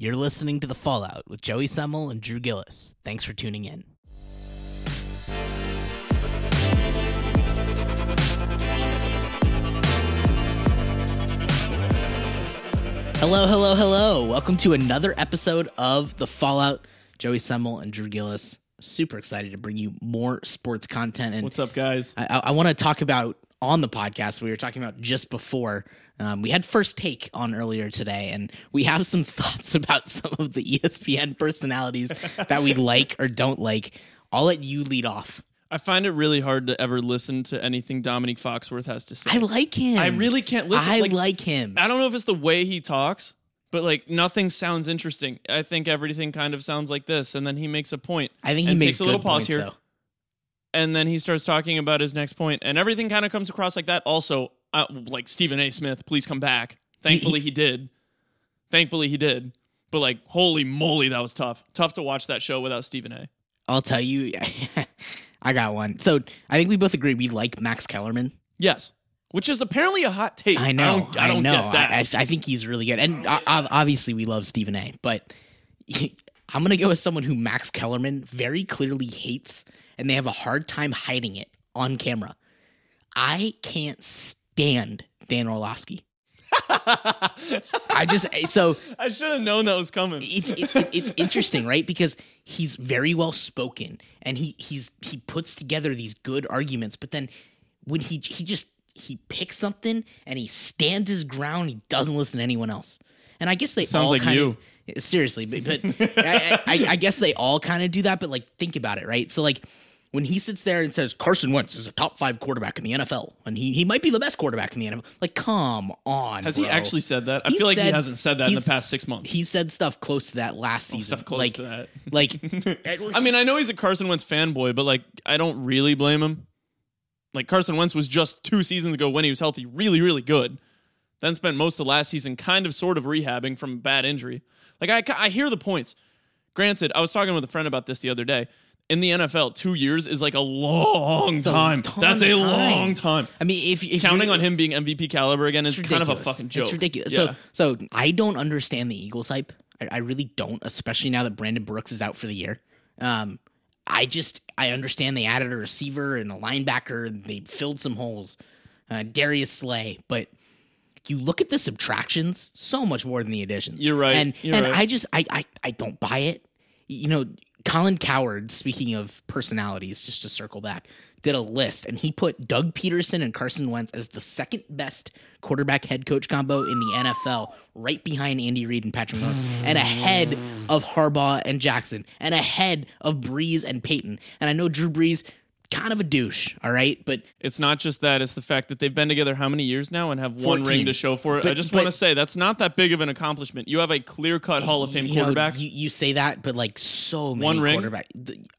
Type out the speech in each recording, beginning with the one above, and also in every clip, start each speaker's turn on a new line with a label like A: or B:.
A: You're listening to The Fallout with Joey Semmel and Drew Gillis. Thanks for tuning in. Hello, hello, hello. Welcome to another episode of The Fallout. Joey Semmel and Drew Gillis. Super excited to bring you more sports content. And
B: What's up, guys?
A: I, I want to talk about on the podcast we were talking about just before. Um, we had first take on earlier today, and we have some thoughts about some of the ESPN personalities that we like or don't like. I'll let you lead off.
B: I find it really hard to ever listen to anything Dominique Foxworth has to say.
A: I like him.
B: I really can't listen.
A: I
B: like,
A: like him.
B: I don't know if it's the way he talks, but like nothing sounds interesting. I think everything kind of sounds like this, and then he makes a point,
A: I think he makes
B: takes a little pause
A: points,
B: here.
A: though.
B: And then he starts talking about his next point, and everything kind of comes across like that. Also, uh, like Stephen A. Smith, please come back. Thankfully, he did. Thankfully, he did. But like, holy moly, that was tough. Tough to watch that show without Stephen A.
A: I'll tell you, I got one. So I think we both agree we like Max Kellerman.
B: Yes, which is apparently a hot take.
A: I know.
B: I don't, I don't
A: know.
B: get that.
A: I, I, I think he's really good, and ob- obviously we love Stephen A. But I'm gonna go with someone who Max Kellerman very clearly hates, and they have a hard time hiding it on camera. I can't stand Dan Orlovsky. I just eh, so
B: I should have known that was coming.
A: it's it, it, it's interesting, right? Because he's very well spoken and he he's he puts together these good arguments, but then when he he just he picks something and he stands his ground, he doesn't listen to anyone else. And I guess they
B: Sounds
A: all
B: like
A: kind
B: you.
A: seriously, but, but I, I, I guess they all kind of do that. But like, think about it, right? So like. When he sits there and says Carson Wentz is a top five quarterback in the NFL, and he, he might be the best quarterback in the NFL, like come on,
B: Has he actually said that? I
A: He
B: feel like he hasn't said that in the past six months.
A: he said stuff close to that last oh, season.
B: Stuff close
A: like,
B: to that.
A: like
B: I mean, I know he's a Carson Wentz fanboy, but like, I don't really blame him. Like Carson Wentz was just two seasons ago when he was healthy, really, really good. Then spent most of last season kind of sort of rehabbing from a bad injury. Like I, I hear the points. Granted, I was talking with a friend about this the other day. In the NFL, two years is like a long
A: a
B: time.
A: ton
B: That's a
A: time.
B: long time.
A: I mean, if, if
B: Counting on him being MVP caliber again is
A: it's
B: kind of a fucking joke.
A: It's ridiculous.
B: Yeah.
A: So, so I don't understand the Eagles hype. I, I really don't, especially now that Brandon Brooks is out for the year. Um, I just I understand they added a receiver and a linebacker, and they filled some holes. Uh, Darius Slay, but you look at the subtractions, so much more than the additions.
B: You're right.
A: and
B: You're
A: and
B: right.
A: I just I, I I don't buy it. You know, Colin Cowherd, speaking of personalities, just to circle back, did a list and he put Doug Pederson and Carson Wentz as the second best quarterback head coach combo in the NFL, right behind Andy Reid and Patrick Mahomes, and ahead of Harbaugh and Jackson, and ahead of Brees and Payton. And I know Drew Brees, kind of a douche, all right, but
B: It's not just that; it's the fact that they've been together how many years now and have one ring to show for it. I just want to say that's not that big of an accomplishment. You have a clear-cut Hall of Fame
A: you know,
B: quarterback,
A: you, you say that, but like so many
B: One ring?
A: quarterback.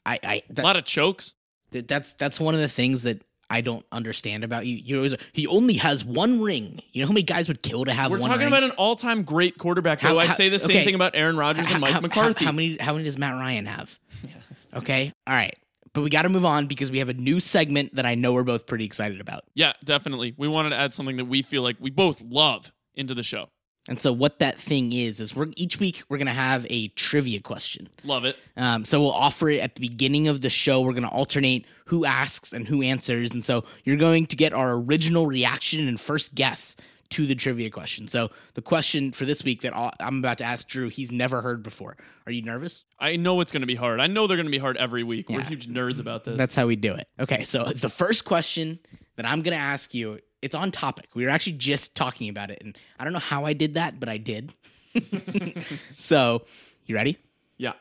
A: I I
B: a
A: that,
B: lot of chokes.
A: That- That's that's one of the things that I don't understand about you. You always he only has one ring. You know how many guys would kill to have one.
B: We're talking
A: ring?
B: about an all-time great quarterback.
A: How-
B: Though I say the same
A: okay.
B: thing about Aaron Rodgers
A: How-
B: and Mike
A: how-
B: McCarthy.
A: How, many how many does Matt Ryan have? Okay, all right, but we got to move on because we have a new segment that I know we're both pretty excited about.
B: yeah, definitely. We wanted to add something that we feel like we both love into the show.
A: And so what that thing is is we're each week we're gonna have a trivia question.
B: Love it.
A: Um, so we'll offer it at the beginning of the show. We're going to alternate who asks and who answers. And so you're going to get our original reaction and first guess to the trivia question. So the question for this week that I'm about to ask Drew, he's never heard before. Are you nervous?
B: I know it's going to be hard. I know they're going to be hard every week. We're huge nerds about this.
A: That's how we do it. Okay, so the first question that I'm going to ask you, it's on topic. We were actually just talking about it, and I don't know how I did that, but I did. so, you ready?
B: yeah.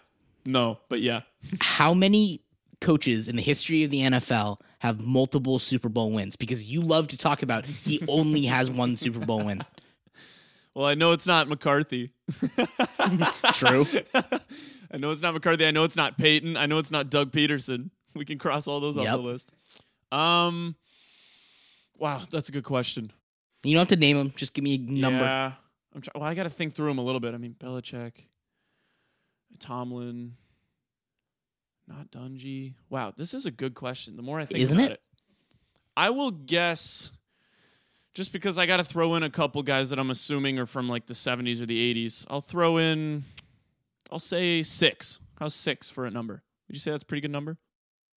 B: No, but yeah.
A: how many coaches in the history of the NFL have multiple Super Bowl wins? Because you love to talk about he only has one Super Bowl win.
B: Well, I know it's not McCarthy.
A: True.
B: I know it's not McCarthy. I know it's not Payton. I know it's not Doug Pederson. We can cross all those off the list. Um, wow, that's a good question.
A: You don't have to name them. Just give me a number.
B: Yeah, I'm try- well, I got to think through them a little bit. I mean, Belichick, Tomlin, not Dungy. Wow, this is a good question. The more I think
A: Isn't
B: about
A: it?
B: it, I will guess. Just because I got to throw in a couple guys that I'm assuming are from like the 70s or the 80s, I'll throw in. I'll say six. How's six for a number? Would you say that's a pretty good number?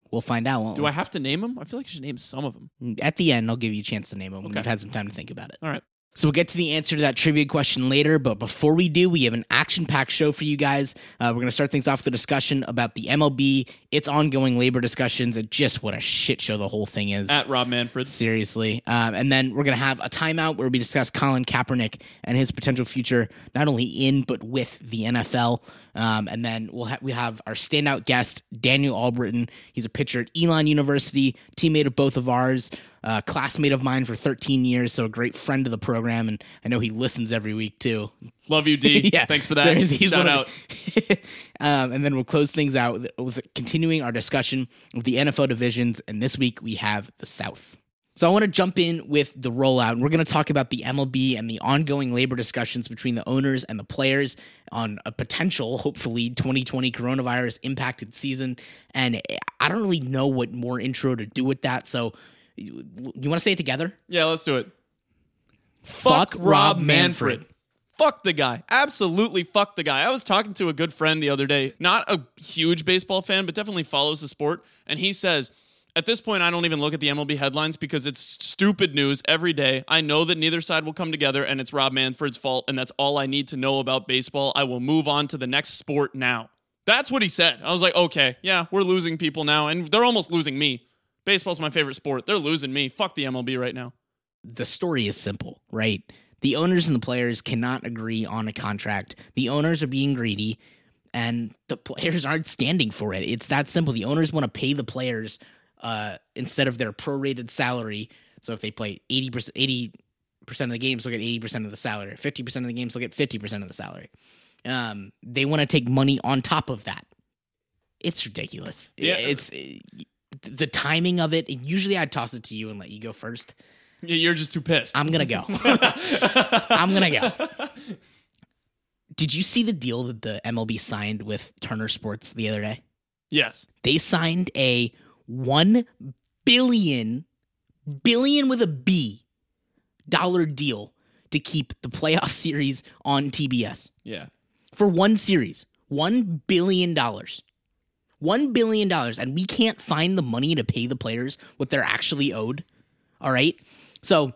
A: We'll find out. Won't
B: Do
A: we?
B: I have to name them? I feel like I should name some of them.
A: At the end, I'll give you a chance to name them when
B: Okay.
A: you've had some time to think about it.
B: All right.
A: So we'll get to the answer to that trivia question later, but before we do, we have an action-packed show for you guys. Uh, we're going to start things off with a discussion about the MLB, its ongoing labor discussions, and just what a shit show the whole thing is.
B: At Rob Manfred.
A: Seriously. Um, and then we're going to have a timeout where we discuss Colin Kaepernick and his potential future, not only in, but with the NFL. Um, and then we'll ha- we have our standout guest, Daniel Albrittain. He's a pitcher at Elon University, teammate of both of ours, uh, classmate of mine for 13 years, so a great friend of the program. And I know he listens every week, too.
B: Love you, D.
A: yeah,
B: Thanks for that.
A: Seriously, he's
B: Shout out.
A: the- um, and then we'll close things out with, with continuing our discussion of the NFL divisions. And this week we have the South. So I want to jump in with the rollout, and we're going to talk about the MLB and the ongoing labor discussions between the owners and the players on a potential, hopefully, 2020 coronavirus impacted season. And I don't really know what more intro to do with that. So you, you want to say it together?
B: Yeah, let's do it.
A: Fuck Rob Manfred.
B: Fuck the guy. Absolutely fuck the guy. I was talking to a good friend the other day, not a huge baseball fan, but definitely follows the sport. And he says, at this point, I don't even look at the MLB headlines because it's stupid news every day. I know that neither side will come together and it's Rob Manfred's fault. And that's all I need to know about baseball. I will move on to the next sport now. That's what he said. I was like, okay, yeah, we're losing people now. And they're almost losing me. Baseball's my favorite sport. They're losing me. Fuck the MLB right now.
A: the story is simple, right? The owners and the players cannot agree on a contract. The owners are being greedy and the players aren't standing for it. It's that simple. The owners want to pay the players uh, instead of their prorated salary. So if they play 80%, 80% of the games, they'll get 80% of the salary. 50% of the games, they'll get 50% of the salary. Um, they want to take money on top of that. It's ridiculous.
B: Yeah.
A: It's the timing of it. Usually I'd toss it to you and let you go first.
B: Yeah, You're just too pissed.
A: I'm gonna go. I'm gonna go. Did you see the deal that the MLB signed with Turner Sports the other day?
B: yes.
A: They signed a one billion billion with a B dollar deal to keep the playoff series on TBS
B: Yeah.
A: for one series. One billion dollars. One billion dollars. And we can't find the money to pay the players what they're actually owed. All right. So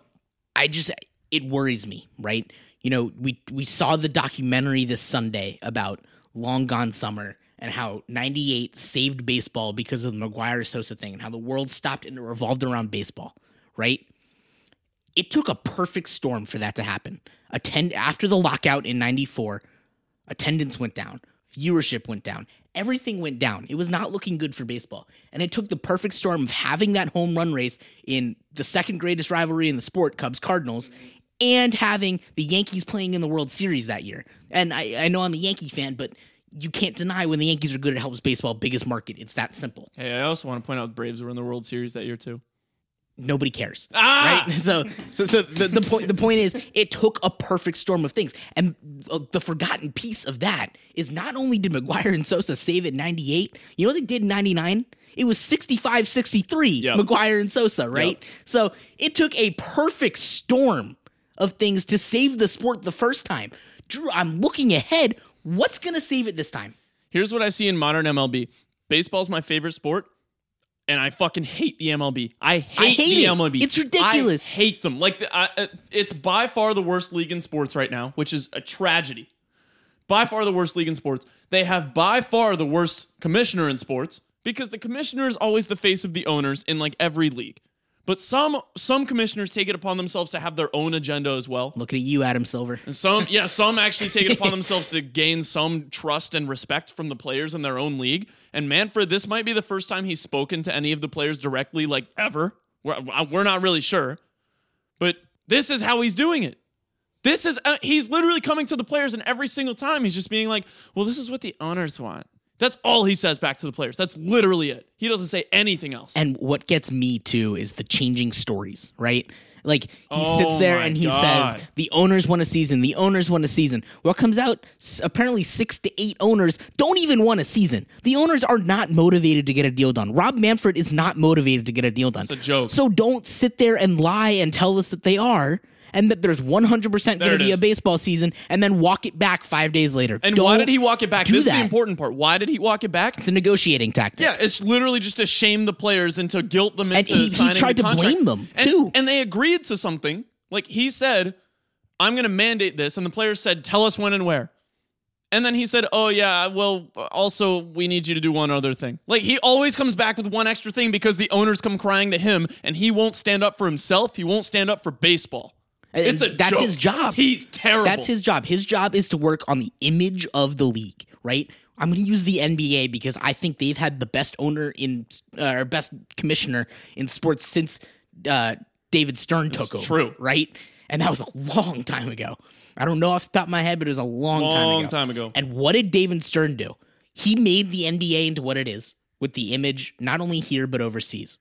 A: I just it worries me, right? You know, we we saw the documentary this Sunday about Long Gone Summer and how 98 saved baseball because of the McGwire Sosa thing and how the world stopped and it revolved around baseball, right? It took a perfect storm for that to happen. Attend after the lockout in 94, attendance went down, viewership went down, everything went down. It was not looking good for baseball. And it took the perfect storm of having that home run race in the second greatest rivalry in the sport, Cubs Cardinals, and having the Yankees playing in the World Series that year. And I, I know I'm a Yankee fan, but you can't deny when the Yankees are good, it helps baseball, biggest market. It's that simple.
B: Hey, I also want to point out the Braves were in the World Series that year too.
A: Nobody cares.
B: Ah!
A: right? So, so, so the, the point the point is, it took a perfect storm of things, and uh, the forgotten piece of that is not only did McGwire and Sosa save at ninety eight, you know what they did in ninety nine. It was 65 63,
B: Yep.
A: McGwire and Sosa, right?
B: Yep.
A: So it took a perfect storm of things to save the sport the first time. Drew, I'm looking ahead. What's going to save it this time?
B: Here's what I see in modern MLB. Baseball's my favorite sport, and I fucking hate the MLB. I hate,
A: hate
B: the
A: it.
B: MLB.
A: It's ridiculous.
B: I hate them. Like the, I, uh, it's by far the worst league in sports right now, which is a tragedy. By far the worst league in sports. They have by far the worst commissioner in sports because the commissioner is always the face of the owners in like every league. But some some commissioners take it upon themselves to have their own agenda as well.
A: Looking at you, Adam Silver.
B: And some, yeah, some actually take it upon themselves to gain some trust and respect from the players in their own league. And Manfred, this might be the first time he's spoken to any of the players directly, like ever. We're, we're not really sure, but this is how he's doing it. This is uh, he's literally coming to the players, and every single time he's just being like, "Well, this is what the owners want." That's all he says back to the players. That's literally it. He doesn't say anything else.
A: And what gets me too is the changing stories, right? Like he
B: Oh
A: sits there and he
B: God.
A: says, "The owners want a season. The owners want a season." What comes out? Apparently, six to eight owners don't even want a season. The owners are not motivated to get a deal done. Rob Manfred is not motivated to get a deal done.
B: It's a joke.
A: So don't sit there and lie and tell us that they are, and that there's 100% going to be a baseball season and then walk it back 5 days later.
B: And why
A: Don't
B: did he walk it back? This is the important part. Why did he walk it back?
A: It's a negotiating tactic.
B: Yeah, it's literally just to shame the players and to guilt them into
A: And he- he tried
B: the
A: to blame them,
B: And-
A: too.
B: And they agreed to something. Like he said, "I'm going to mandate this," and the players said, "Tell us when and where." And then he said, "Oh yeah, well, also we need you to do one other thing." Like he always comes back with one extra thing because the owners come crying to him, and he won't stand up for himself. He won't stand up for baseball. It's a
A: that's
B: joke.
A: his job.
B: He's terrible.
A: That's his job. His job is to work on the image of the league, right? I'm going to use the NBA because I think they've had the best owner in uh, or best commissioner in sports since uh, David Stern took over.
B: true.
A: right? And that was a long time ago. I don't know off the top of my head, but it was a long, time ago.
B: Long time ago.
A: And what did David Stern do? He made the NBA into what it is with the image, not only here but overseas.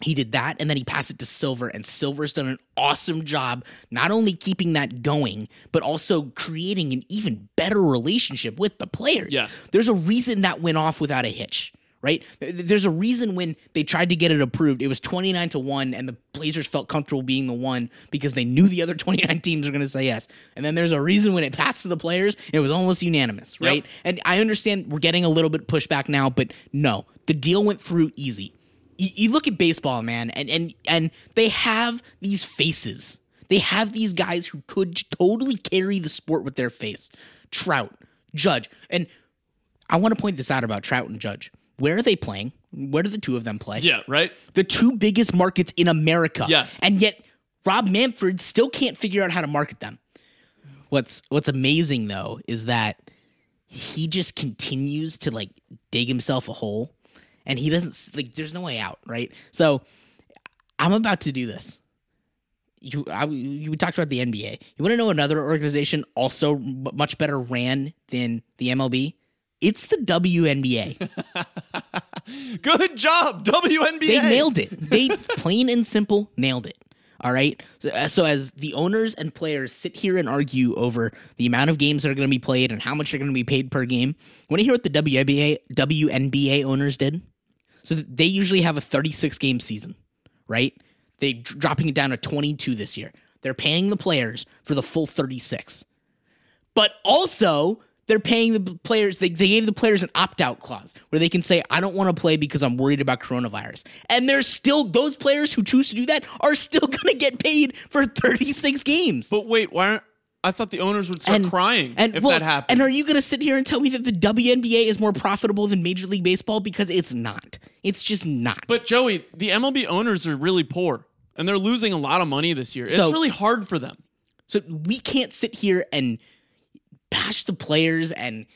A: He did that and then he passed it to Silver, and Silver's done an awesome job not only keeping that going, but also creating an even better relationship with the players.
B: Yes.
A: There's a reason that went off without a hitch, right? There's a reason when they tried to get it approved, it was 29 to 1, and the Blazers felt comfortable being the one because they knew the other 29 teams were going to say yes. And then there's a reason when it passed to the players, it was almost unanimous, right? And I understand we're getting a little bit pushback now, but no, the deal went through easy. You, you look at baseball, man, and and and they have these faces. They have these guys who could totally carry the sport with their face. Trout, Judge, and I want to point this out about Trout and Judge. Where are they playing? Where do the two of them play?
B: yeah, right.
A: The two biggest markets in America.
B: Yes.
A: And yet Rob Manfred still can't figure out how to market them. What's what's amazing though is that he just continues to like dig himself a hole and he doesn't like there's no way out, right? So I'm about to do this. You I, you talked about the NBA. You want to know another organization also much better ran than the MLB? It's the WNBA.
B: Good job, WNBA.
A: They nailed it. They plain and simple nailed it. All right. So, uh, so as the owners and players sit here and argue over the amount of games that are going to be played and how much they're going to be paid per game, want to hear what the WNBA WNBA owners did? So they usually have a 36 game season, right? They dropping it down to 22 this year. They're paying the players for the full 36 but also they're paying the players they, they gave the players an opt-out clause where they can say i don't want to play because i'm worried about coronavirus and there's still those players who choose to do that are still going to get paid for 36 games
B: But wait, why aren't I thought the owners would start crying
A: and
B: if
A: well,
B: that happened?
A: and are you going to sit here and tell me that the WNBA is more profitable than Major League Baseball because it's not it's just not
B: But Joey, the MLB owners are really poor and they're losing a lot of money this year.
A: So-
B: it's really hard for them.
A: So we can't sit here and bash the players and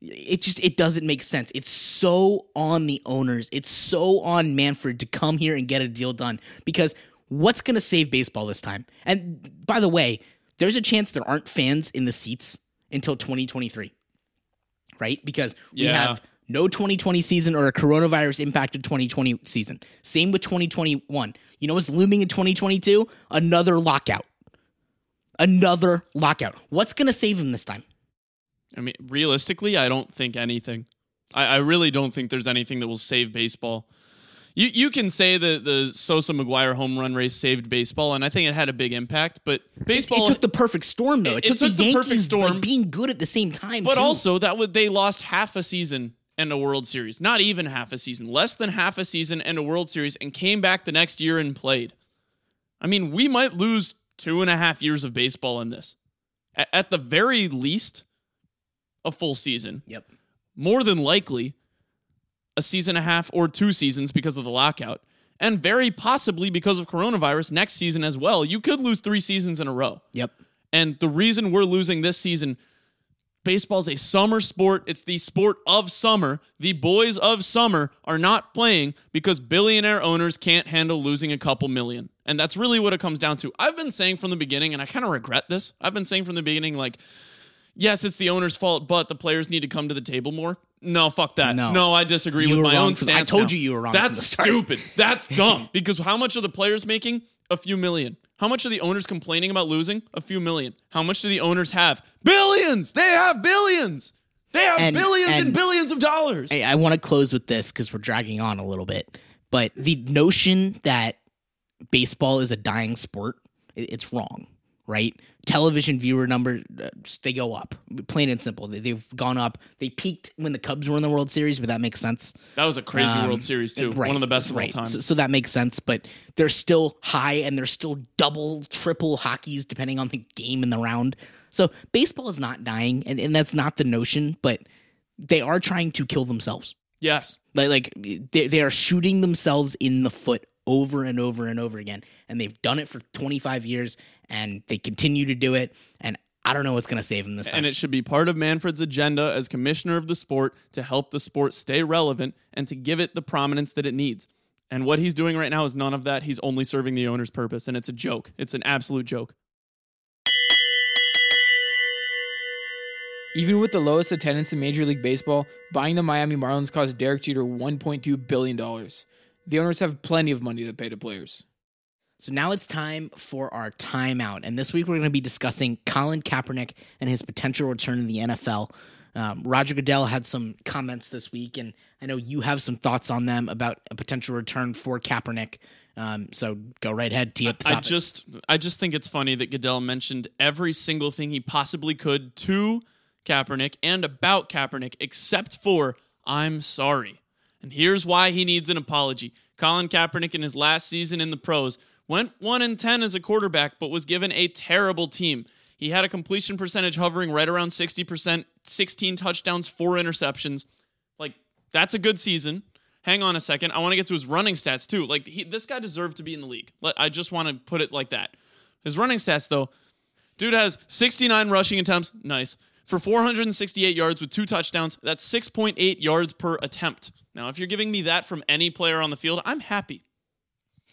A: it just it doesn't make sense. It's so on the owners. It's so on Manfred to come here and get a deal done because what's going to save baseball this time? And by the way, there's a chance there aren't fans in the seats until 2023. Right? Because we
B: Yeah.
A: have no 2020 season or a coronavirus impacted 2020 season. Same with 2021. You know what's looming in 2022? Another lockout another lockout. What's going to save him this time?
B: I mean, realistically, I don't think anything. I, I really don't think there's anything that will save baseball. You you can say that the Sosa McGwire home run race saved baseball, and I think it had a big impact. But baseball,
A: it took the perfect storm, though. It,
B: It-
A: took,
B: took
A: the
B: the
A: Yankees
B: perfect storm.
A: like, being good at the same time.
B: but
A: too.
B: also that would they lost half a season and a World Series, not even half a season, less than half a season and a World Series, and came back the next year and played. I mean, we might lose two and a half years of baseball in this. A- At the very least, a full season.
A: Yep.
B: more than likely a season and a half or two seasons because of the lockout, and very possibly because of coronavirus next season as well. You could lose three seasons in a row.
A: Yep.
B: And the reason we're losing this season, baseball's a summer sport. It's the sport of summer. The boys of summer are not playing because billionaire owners can't handle losing a couple million. And that's really what it comes down to. I've been saying from the beginning, and I kind of regret this. I've been saying from the beginning, like, yes, it's the owner's fault, but the players need to come to the table more. No, fuck that.
A: No.
B: No, I disagree
A: You
B: with my own
A: from- I told
B: now.
A: you you were wrong
B: That's stupid. That's dumb. Because how much are the players making? A few million. How much are the owners complaining about losing? A few million. How much do the owners have? Billions. They have billions. They have
A: And-
B: billions and,
A: and-
B: billions of dollars.
A: I, I want to close with this because we're dragging on a little bit. But the notion that baseball is a dying sport, it- it's wrong. right? Television viewer number uh, they go up, plain and simple. They, they've gone up. They peaked when the Cubs were in the World Series, but that makes sense.
B: That was a crazy
A: Um,
B: World Series too.
A: Right,
B: One of the best of
A: right.
B: all time.
A: So, so that makes sense, but they're still high and they're still double, triple hockeys depending on the game in the round. So baseball is not dying, and, and that's not the notion, but they are trying to kill themselves.
B: yes.
A: Like, like they, they are shooting themselves in the foot over and over and over again. And they've done it for 25 years and they continue to do it. And I don't know what's going to save them this time.
B: And it should be part of Manfred's agenda as commissioner of the sport to help the sport stay relevant and to give it the prominence that it needs. And what he's doing right now is none of that. He's only serving the owner's purpose, and it's a joke. It's an absolute joke.
C: Even with the lowest attendance in Major League Baseball, buying the Miami Marlins cost Derek Jeter $1.2 billion. The owners have plenty of money to pay to players.
A: So now it's time for our timeout. And this week we're going to be discussing Colin Kaepernick and his potential return to the NFL. Um, Roger Goodell had some comments this week, and I know you have some thoughts on them about a potential return for Kaepernick. Um, so go right ahead, tee up the
B: I just I just think it's funny that Goodell mentioned every single thing he possibly could to Kaepernick and about Kaepernick, except for I'm sorry. And here's why he needs an apology. Colin Kaepernick in his last season in the pros went 1 and 10 as a quarterback, but was given a terrible team. He had a completion percentage hovering right around 60%, 16 touchdowns, four interceptions. Like, that's a good season. Hang on a second. I want to get to his running stats too. Like, he, this guy deserved to be in the league. I just want to put it like that. His running stats, though, dude has 69 rushing attempts. Nice. For 468 yards with two touchdowns. That's 6.8 yards per attempt. Now, if you're giving me that from any player on the field, I'm happy.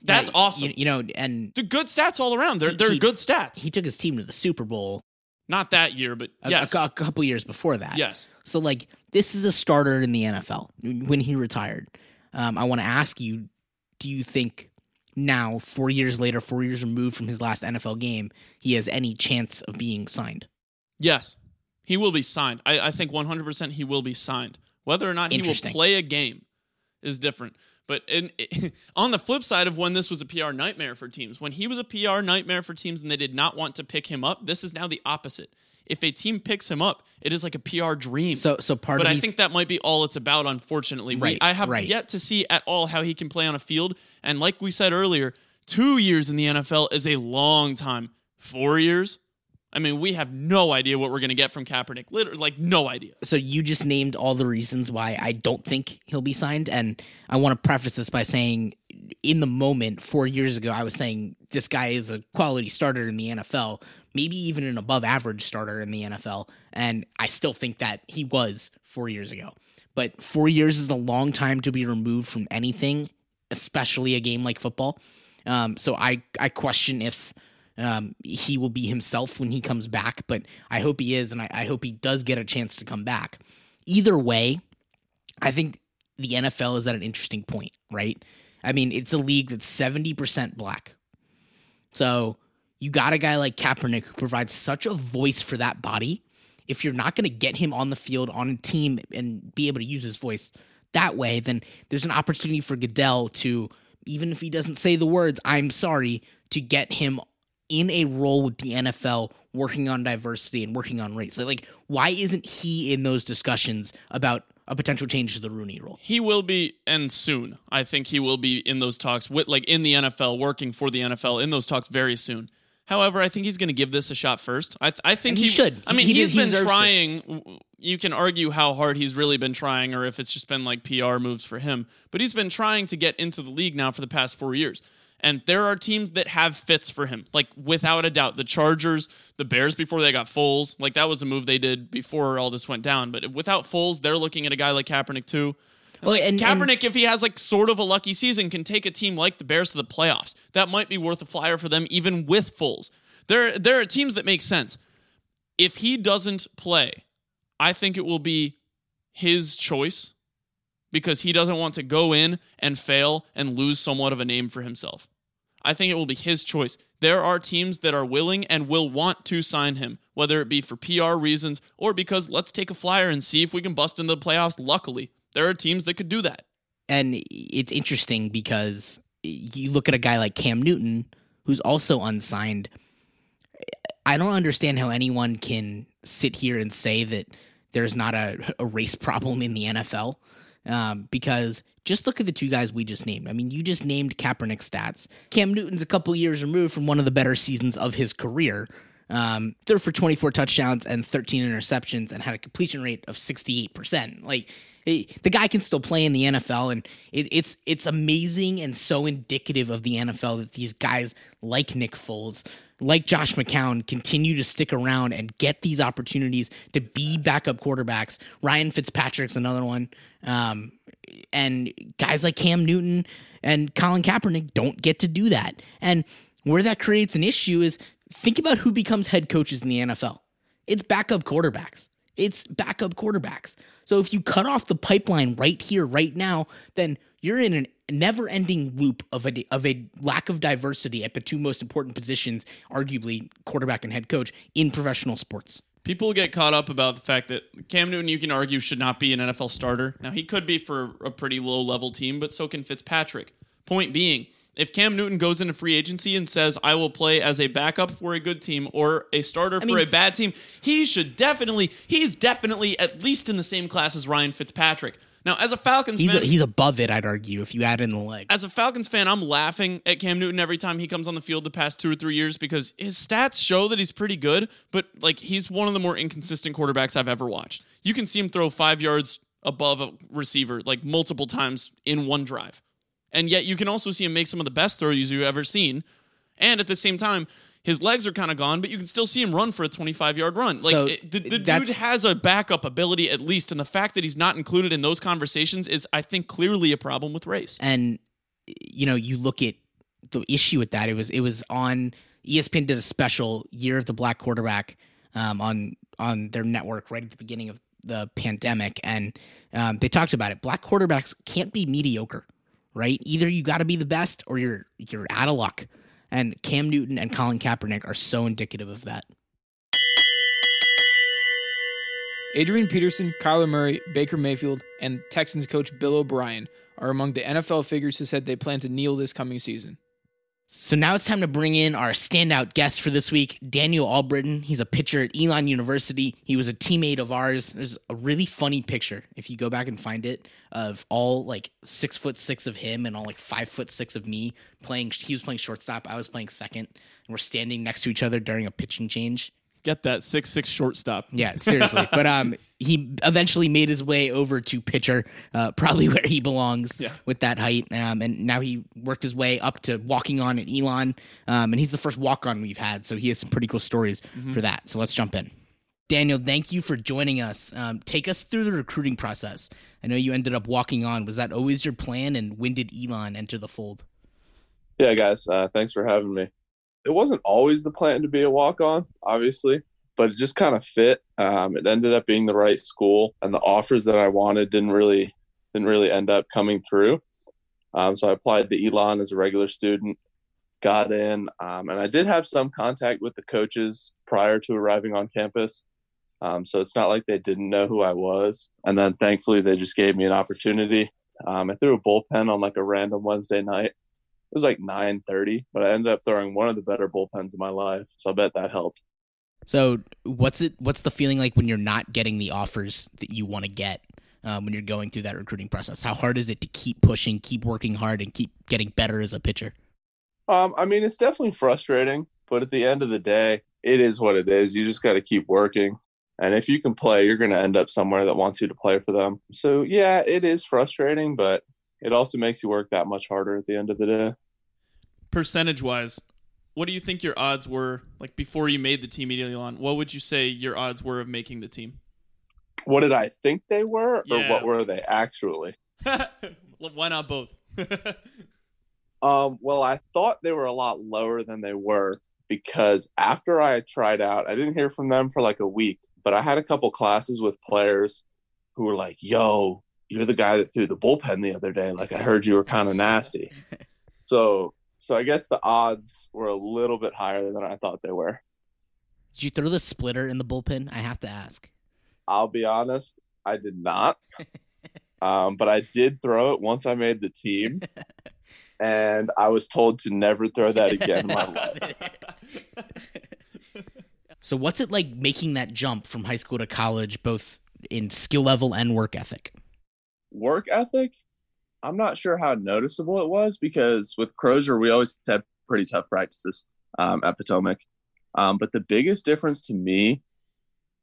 B: That's
A: Yeah,
B: awesome.
A: You, you know, and
B: They're good stats all around. They're,
A: He-
B: they're
A: he-
B: good stats.
A: he took his team to the Super Bowl
B: Not that year, but
A: a,
B: yes.
A: a, a couple years before that.
B: yes.
A: So like this is a starter in the NFL when he retired. Um, I want to ask you, do you think now, four years later, four years removed from his last NFL game, he has any chance of being signed?
B: Yes. He will be signed. I, I think 100% he will be signed. Whether or not he will play a game is different. But in, on the flip side of when this was a PR nightmare for teams, when he was a PR nightmare for teams and they did not want to pick him up, this is now the opposite. If a team picks him up, it is like a PR dream.
A: So, so part
B: but I think that might be all it's about, unfortunately. We-
A: Right,
B: I have
A: right.
B: yet to see at all how he can play on a field. And like we said earlier, two years in the NFL is a long time. Four years? I mean, we have no idea what we're going to get from Kaepernick. Literally, like, no idea.
A: so you just named all the reasons why I don't think he'll be signed, and I want to preface this by saying, in the moment, four years ago, I was saying this guy is a quality starter in the NFL, maybe even an above average starter in the NFL, and I still think that he was four years ago. But four years is a long time to be removed from anything, especially a game like football. Um, so I I question if um, he will be himself when he comes back, but I hope he is, and I, I hope he does get a chance to come back. Either way, I think the NFL is at an interesting point, right? I mean, it's a league that's 70% black. So you got a guy like Kaepernick who provides such a voice for that body. If you're not going to get him on the field on a team and be able to use his voice that way, then there's an opportunity for Goodell to, even if he doesn't say the words, I'm sorry, to get him in a role with the NFL working on diversity and working on race. Like, why isn't he in those discussions about a potential change to the Rooney rule?
B: He will be, and soon. I think he will be in those talks, with, like in the NFL, working for the NFL in those talks very soon. However, I think he's going to give this a shot first. I, th- I think
A: And he should.
B: I mean,
A: He- he
B: he's
A: des-
B: been trying. You can argue how hard he's really been trying, or if it's just been like PR moves for him. But he's been trying to get into the league now for the past four years. And there are teams that have fits for him, like without a doubt. The Chargers, the Bears before they got Foles, like that was a move they did before all this went down. But without Foles, they're looking at a guy like Kaepernick too.
A: Well, and- and-
B: Kaepernick, if he has like sort of a lucky season, can take a team like the Bears to the playoffs. That might be worth a flyer for them, even with Foles. There, there are teams that make sense. If he doesn't play, I think it will be his choice because he doesn't want to go in and fail and lose somewhat of a name for himself. I think it will be his choice. There are teams that are willing and will want to sign him, whether it be for PR reasons or because let's take a flyer and see if we can bust into the playoffs. Luckily, there are teams that could do that.
A: and it's interesting because you look at a guy like Cam Newton, who's also unsigned. I don't understand how anyone can sit here and say that there's not a, a race problem in the NFL. Um, because just look at the two guys we just named. I mean, you just named Kaepernick stats. Cam Newton's a couple years removed from one of the better seasons of his career. Um, threw for 24 touchdowns and 13 interceptions and had a completion rate of 68%. Like, the guy can still play in the NFL, and it, it's it's amazing and so indicative of the NFL that these guys like Nick Foles, like Josh McCown, continue to stick around and get these opportunities to be backup quarterbacks. Ryan Fitzpatrick's another one, um, and guys like Cam Newton and Colin Kaepernick don't get to do that. And where that creates an issue is think about who becomes head coaches in the NFL. It's backup quarterbacks. It's backup quarterbacks. So if you cut off the pipeline right here, right now, then you're in a never-ending loop of a of a lack of diversity at the two most important positions, arguably quarterback and head coach in professional sports.
B: People get caught up about the fact that Cam Newton, you can argue, should not be an NFL starter. Now he could be for a pretty low-level team, but so can Fitzpatrick. Point being, if Cam Newton goes into free agency and says, I will play as a backup for a good team or a starter for
A: mean-
B: a bad team, he should definitely, he's definitely at least in the same class as Ryan Fitzpatrick. Now, as a Falcons
A: He's
B: fan,
A: he's above it, I'd argue, if you add in the leg.
B: as a Falcons fan, I'm laughing at Cam Newton every time he comes on the field the past two or three years because his stats show that he's pretty good, but like he's one of the more inconsistent quarterbacks I've ever watched. You can see him throw five yards above a receiver like multiple times in one drive. And yet you can also see him make some of the best throws you've ever seen. And at the same time, his legs are kind of gone, but you can still see him run for a 25 yard run. Like
A: So,
B: it- the, the dude has a backup ability at least, and the fact that he's not included in those conversations is, I think, clearly a problem with race.
A: and you know you look at the issue with that it was it was on espn did a special year of the black quarterback um, on on their network right at the beginning of the pandemic and um, they talked about it black quarterbacks can't be mediocre right? Either you got to be the best or you're you're out of luck. And cam newton and colin kaepernick are so indicative of that.
C: Adrian Peterson, Kyler Murray, Baker Mayfield, and Texans coach Bill O'Brien are among the NFL figures who said they plan to kneel this coming season.
A: So now it's time to bring in our standout guest for this week, Daniel Albrittain. He's a pitcher at Elon University. He was a teammate of ours. There's a really funny picture if you go back and find it of all like six foot six of him and all like five foot six of me playing. He was playing shortstop. I was playing second, and we're standing next to each other during a pitching change.
B: Get that six six shortstop.
A: Yeah, seriously. but um, he eventually made his way over to pitcher, uh, probably where he belongs
B: Yeah.
A: with that height. Um, and now he worked his way up to walking on at Elon. Um, and he's the first walk on we've had, so he has some pretty cool stories for that. So let's jump in. Daniel, thank you for joining us. Um, take us through the recruiting process. I know you ended up walking on. Was that always your plan? And when did Elon enter the fold?
D: Yeah, guys, uh, thanks for having me. It wasn't always the plan to be a walk on, obviously, but it just kind of fit. Um, it ended up being the right school, and the offers that I wanted didn't really didn't really end up coming through. Um, so I applied to Elon as a regular student, got in, um, and I did have some contact with the coaches prior to arriving on campus. Um, so it's not like they didn't know who I was. And then thankfully, they just gave me an opportunity. Um, I threw a bullpen on like a random Wednesday night was like 9:30, but I ended up throwing one of the better bullpens of my life. So I bet that helped.
A: So what's it? What's the feeling like when you're not getting the offers that you want to get um, when you're going through that recruiting process? How hard is it to keep pushing, keep working hard, and keep getting better as a pitcher?
D: Um, I mean, it's definitely frustrating, but at the end of the day, it is what it is. You just got to keep working. And if you can play, you're going to end up somewhere that wants you to play for them. So, yeah, it is frustrating, but it also makes you work that much harder at the end of the day.
B: Percentage wise, what do you think your odds were like before you made the team immediately on? What would you say your odds were of making the team?
D: What did I think they were, or
B: Yeah.
D: what were they actually?
B: Why not both?
D: Um, well, I thought they were a lot lower than they were because after I tried out, I didn't hear from them for like a week, but I had a couple classes with players who were like, yo, you're the guy that threw the bullpen the other day. Like, I heard you were kind of nasty. So, so I guess the odds were a little bit higher than I thought they were.
A: Did you throw the splitter in the bullpen? I have to ask.
D: I'll be honest, I did not. Um, but I did throw it once I made the team, and I was told to never throw that again in my life.
A: So what's it like making that jump from high school to college, both in skill level and work ethic?
D: Work ethic, I'm not sure how noticeable it was because with Crozier, we always had pretty tough practices um, at Potomac. Um, but the biggest difference to me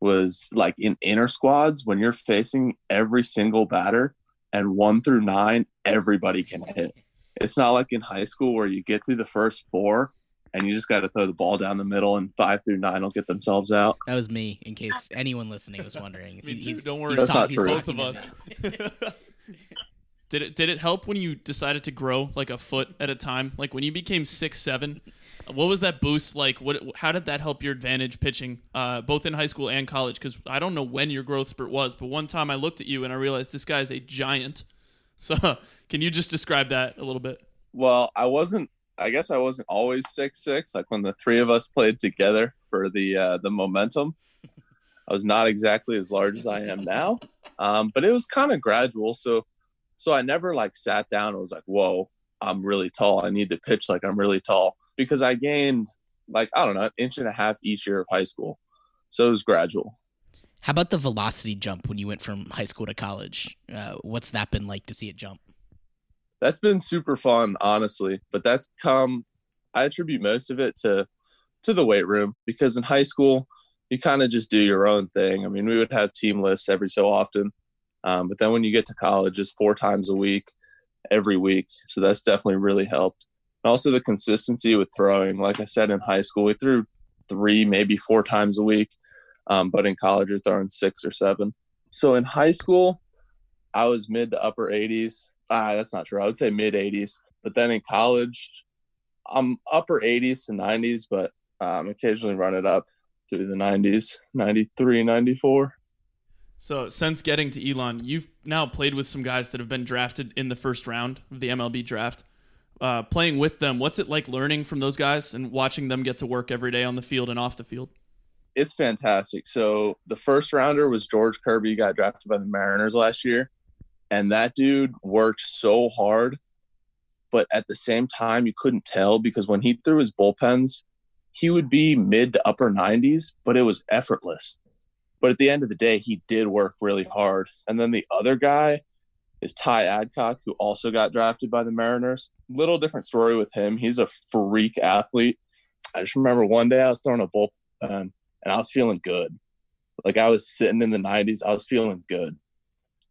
D: was like in inner squads when you're facing every single batter and one through nine, everybody can hit. It's not like in high school where you get through the first four and you just got to throw the ball down the middle and five through nine will get themselves out.
A: That was me, in case anyone listening was wondering.
B: Me
A: He-
B: too.
A: he's-
B: Don't worry.
A: he's
D: That's
A: ta-
D: not
A: he's.
B: Both of us. did it did it help when you decided to grow like a foot at a time? Like when you became six seven, what was that boost like? What how did that help your advantage pitching, uh, both in high school and college? Because I don't know when your growth spurt was, but one time I looked at you and I realized this guy's a giant. So can you just describe that a little bit?
D: Well, I wasn't. I guess I wasn't always six six. Like when the three of us played together for the uh, the momentum, I was not exactly as large as I am now. Um, but it was kind of gradual. So, so I never like sat down and was like, "Whoa, I'm really tall. I need to pitch like I'm really tall." Because I gained like I don't know, an inch and a half each year of high school. So it was gradual.
A: How about the velocity jump when you went from high school to college? Uh, what's that been like to see it jump?
D: that's been super fun honestly but that's come i attribute most of it to to the weight room because in high school you kind of just do your own thing i mean we would have team lists every so often um, but then when you get to college it's four times a week every week so that's definitely really helped and also the consistency with throwing like i said in high school we threw three maybe four times a week um, but in college you're throwing six or seven so in high school i was mid to upper 80s ah, that's not true. I would say mid 80s. But then in college, I'm upper 80s to 90s, but um, occasionally run it up through the 90s, 93, 94.
B: So since getting to Elon, you've now played with some guys that have been drafted in the first round of the MLB draft. Uh, playing with them, what's it like learning from those guys and watching them get to work every day on the field and off the field?
D: It's fantastic. So the first rounder was George Kirby, got drafted by the Mariners last year. And that dude worked so hard. But at the same time, you couldn't tell because when he threw his bullpens, he would be mid to upper 90s, but it was effortless. But at the end of the day, he did work really hard. And then the other guy is Ty Adcock, who also got drafted by the Mariners. Little different story with him. He's a freak athlete. I just remember one day I was throwing a bullpen and I was feeling good. Like I was sitting in the 90s, I was feeling good.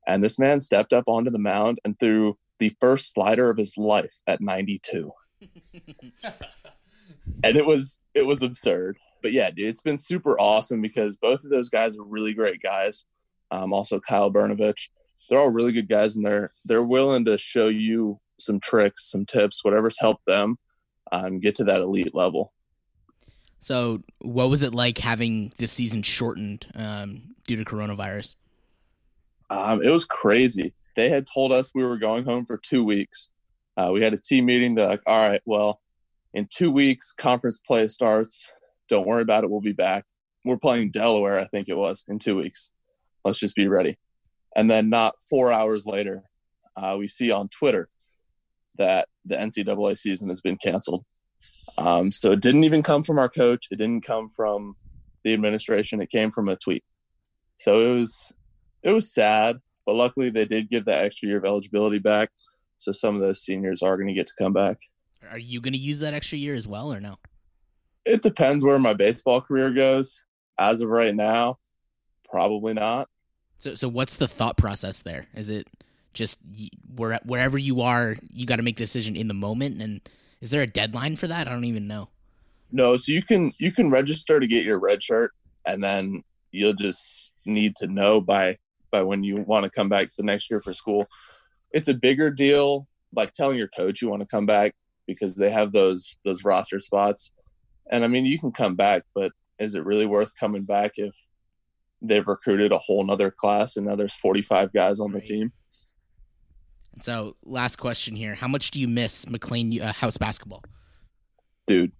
D: And this man stepped up onto the mound and threw the first slider of his life at 92. and it was it was absurd. But yeah, dude, it's been super awesome because both of those guys are really great guys. Um, also Kyle Bernovich. They're all really good guys and they're they're willing to show you some tricks, some tips, whatever's helped them um, get to that elite level.
A: So, what was it like having this season shortened um, due to coronavirus?
D: Um, it was crazy. They had told us we were going home for two weeks. Uh, we had a team meeting. They're like, all right, well, in two weeks, conference play starts. Don't worry about it. We'll be back. We're playing Delaware, I think it was, in two weeks. Let's just be ready. And then, not four hours later, uh, we see on Twitter that the NCAA season has been canceled. Um, so it didn't even come from our coach. It didn't come from the administration. It came from a tweet. So it was it was sad, but luckily they did give that extra year of eligibility back. So some of those seniors are going to get to come back.
A: Are you going to use that extra year as well, or no?
D: It depends where my baseball career goes. As of right now, probably not.
A: So, so what's the thought process there? Is it just where, wherever you are, you got to make the decision in the moment? And is there a deadline for that? I don't even know.
D: No, so you can you can register to get your red shirt, and then you'll just need to know by by when you want to come back the next year for school. It's a bigger deal, like telling your coach you want to come back because they have those those roster spots. And I mean, you can come back, but is it really worth coming back if they've recruited a whole nother class and now there's 45 guys on the team?
A: And so, last question here: How much do you miss McLean uh, House basketball?
D: Dude,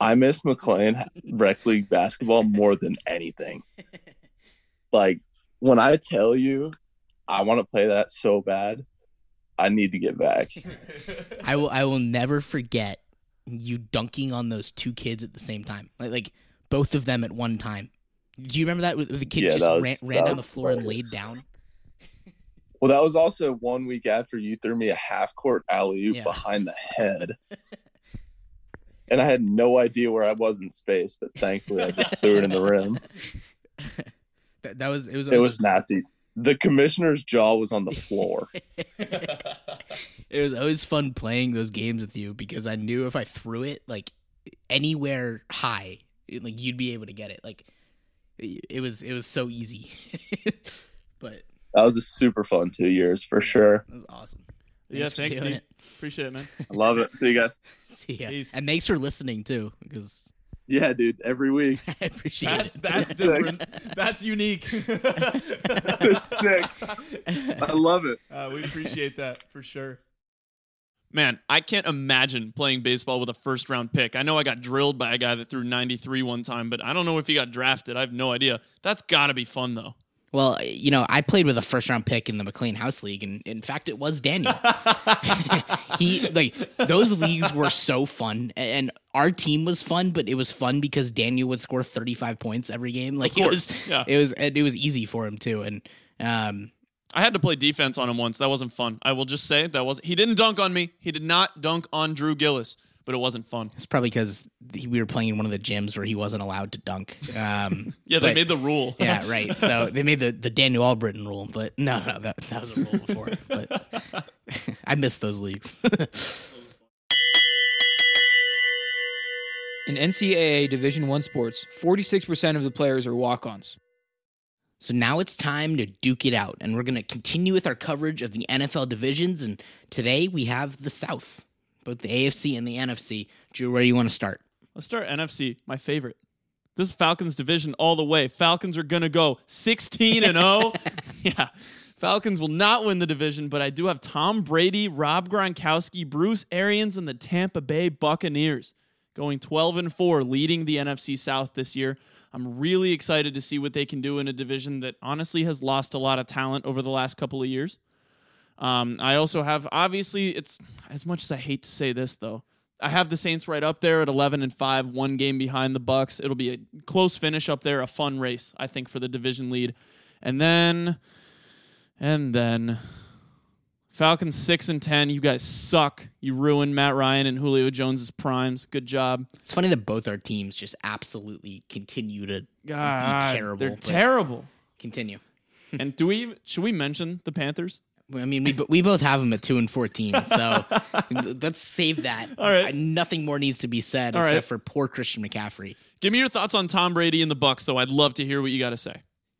D: I miss McLean rec league basketball more than anything. Like when I tell you I want to play that so bad, I need to get back.
A: I will. I will never forget you dunking on those two kids at the same time. Like, like both of them at one time. Do you remember that? With- The kid
D: Yeah,
A: just
D: was-
A: ran, ran down the
D: was
A: floor and laid down.
D: Well, that was also one week after you threw me a half court alley oop
A: Yeah.
D: behind the head. and I had no idea where I was in space, but thankfully I just threw it in the rim.
A: That, that was it was
D: It was nasty. The commissioner's jaw was on the floor.
A: it was always fun playing those games with you because I knew if I threw it like anywhere high, it- like you'd be able to get it. Like it it was it was so easy. but
D: That was a super fun two years for sure.
A: That was awesome.
B: yeah,
A: for
B: thanks,
A: dude.
B: Appreciate it, man.
D: I love it. See you guys.
A: See ya.
B: Peace.
A: And thanks for listening too, because
D: Yeah, dude. Every week.
A: I appreciate
B: That,
A: it.
B: that's
D: Sick.
B: different. That's unique.
D: It's sick. I love it.
B: Uh, we appreciate that for sure. Man, I can't imagine playing baseball with a first round pick. I know I got drilled by a guy that threw 93 one time, but I don't know if he got drafted. I have no idea. That's got to be fun, though.
A: Well, you know, I played with a first round pick in the McLean House League, and in fact, it was Daniel. he like those leagues were so fun, and our team was fun, but it was fun because Daniel would score thirty five points every game. Like it was,
B: yeah.
A: it was, it was easy for him too. And um,
B: I had to play defense on him once. That wasn't fun. I will just say that was he didn't dunk on me. He did not dunk on Drew Gillis, but it wasn't fun.
A: it's probably because we were playing in one of the gyms where he wasn't allowed to dunk. Um,
B: Yeah, they
A: but-
B: made the rule.
A: yeah, right. So they made the, the Daniel Albrittain rule, but no, no, that, that was a rule before. But I missed those leagues.
C: In NCAA Division One sports, 46% of the players are walk-ons.
A: So now it's time to duke it out, and we're going to continue with our coverage of the NFL divisions. And today we have the South, both the AFC and the NFC. Drew, where do you want to start?
B: Let's start NFC, my favorite. This is Falcons division all the way. Falcons are going to go 16 and 0. yeah. Falcons will not win the division, but I do have Tom Brady, Rob Gronkowski, Bruce Arians, and the Tampa Bay Buccaneers going 12 and 4, leading the NFC South this year. I'm really excited to see what they can do in a division that honestly has lost a lot of talent over the last couple of years. Um, I also have obviously it's as much as I hate to say this though. I have the Saints right up there at 11 and 5, one game behind the Bucks. It'll be a close finish up there, a fun race I think for the division lead. And then and then Falcons 6 and 10. You guys suck. You ruined Matt Ryan and Julio Jones's primes. Good job.
A: It's funny that both our teams just absolutely continue to
B: God,
A: terrible,
B: They're terrible.
A: continue.
B: and do we should we mention the Panthers?
A: I mean, we, we both have them at 2 and 14. So let's save that.
B: All right.
A: Nothing more needs to be said
B: All
A: except
B: right.
A: for poor Christian McCaffrey.
B: Give me your thoughts on Tom Brady and the Bucks though. I'd love to hear what you got to say.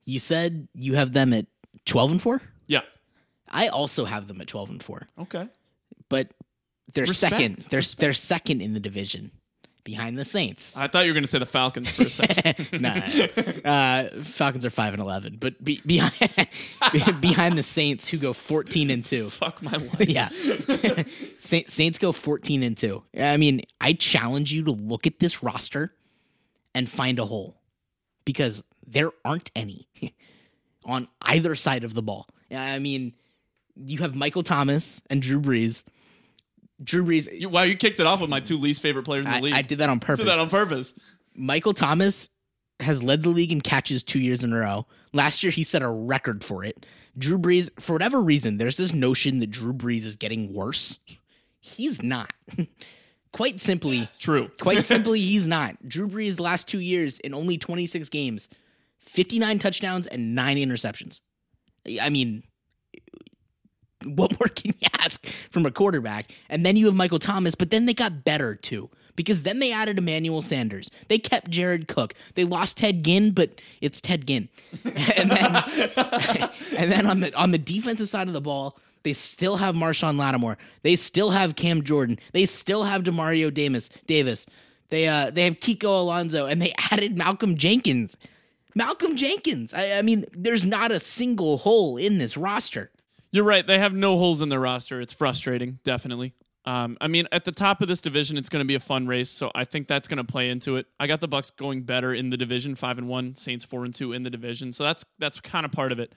A: You said you have them at 12 and 4? I also have them at 12 and 4.
B: Okay.
A: but they're
B: Respect.
A: second. They're they're second in the division, behind the Saints.
B: I thought you were going to say the Falcons for a second.
A: nah, uh, Falcons are five and eleven, but be, behind behind the Saints, who go fourteen and two.
B: Fuck my life.
A: Yeah, Saints go fourteen and two. I mean, I challenge you to look at this roster and find a hole because there aren't any on either side of the ball. I mean, you have Michael Thomas and Drew Brees. Drew Brees,
B: You, wow, you kicked it off with my two least favorite players in the
A: I,
B: league.
A: I did that on purpose.
B: I did that on purpose.
A: Michael Thomas has led the league in catches two years in a row. Last year, he set a record for it. Drew Brees, for whatever reason, there's this notion that Drew Brees is getting worse. He's not. quite simply,
B: True.
A: quite simply, he's not. Drew Brees, the last two years, in only 26 games, 59 touchdowns and nine interceptions. I mean, what more can you ask from a quarterback? And then you have Michael Thomas, but then they got better too. Because then they added Emmanuel Sanders. They kept Jared Cook. They lost Ted Ginn, but it's Ted Ginn. and then and then on the on the defensive side of the ball, they still have Marshon Lattimore. They still have Cam Jordan. They still have Demario Davis. Davis. They uh they have Kiko Alonso and they added Malcolm Jenkins. Malcolm Jenkins. I, I mean, there's not a single hole in this roster.
B: You're right. They have no holes in their roster. It's frustrating, definitely. Um, I mean, at the top of this division, it's going to be a fun race, so I think that's going to play into it. I got the Bucks going better in the division, five and one, Saints four and two in the division, so that's that's kind of part of it.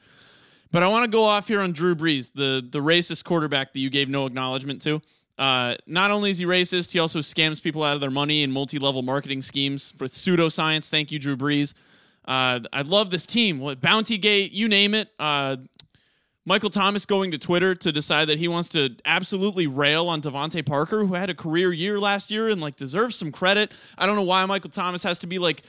B: But I want to go off here on Drew Brees, the the racist quarterback that you gave no acknowledgement to. Uh, not only is he racist, he also scams people out of their money in multi-level marketing schemes for pseudoscience. Thank you, Drew Brees. Uh, I love this team. Bounty Gate, you name it. Uh, Michael Thomas going to Twitter to decide that he wants to absolutely rail on DeVante Parker, who had a career year last year and like deserves some credit. I don't know why Michael Thomas has to be like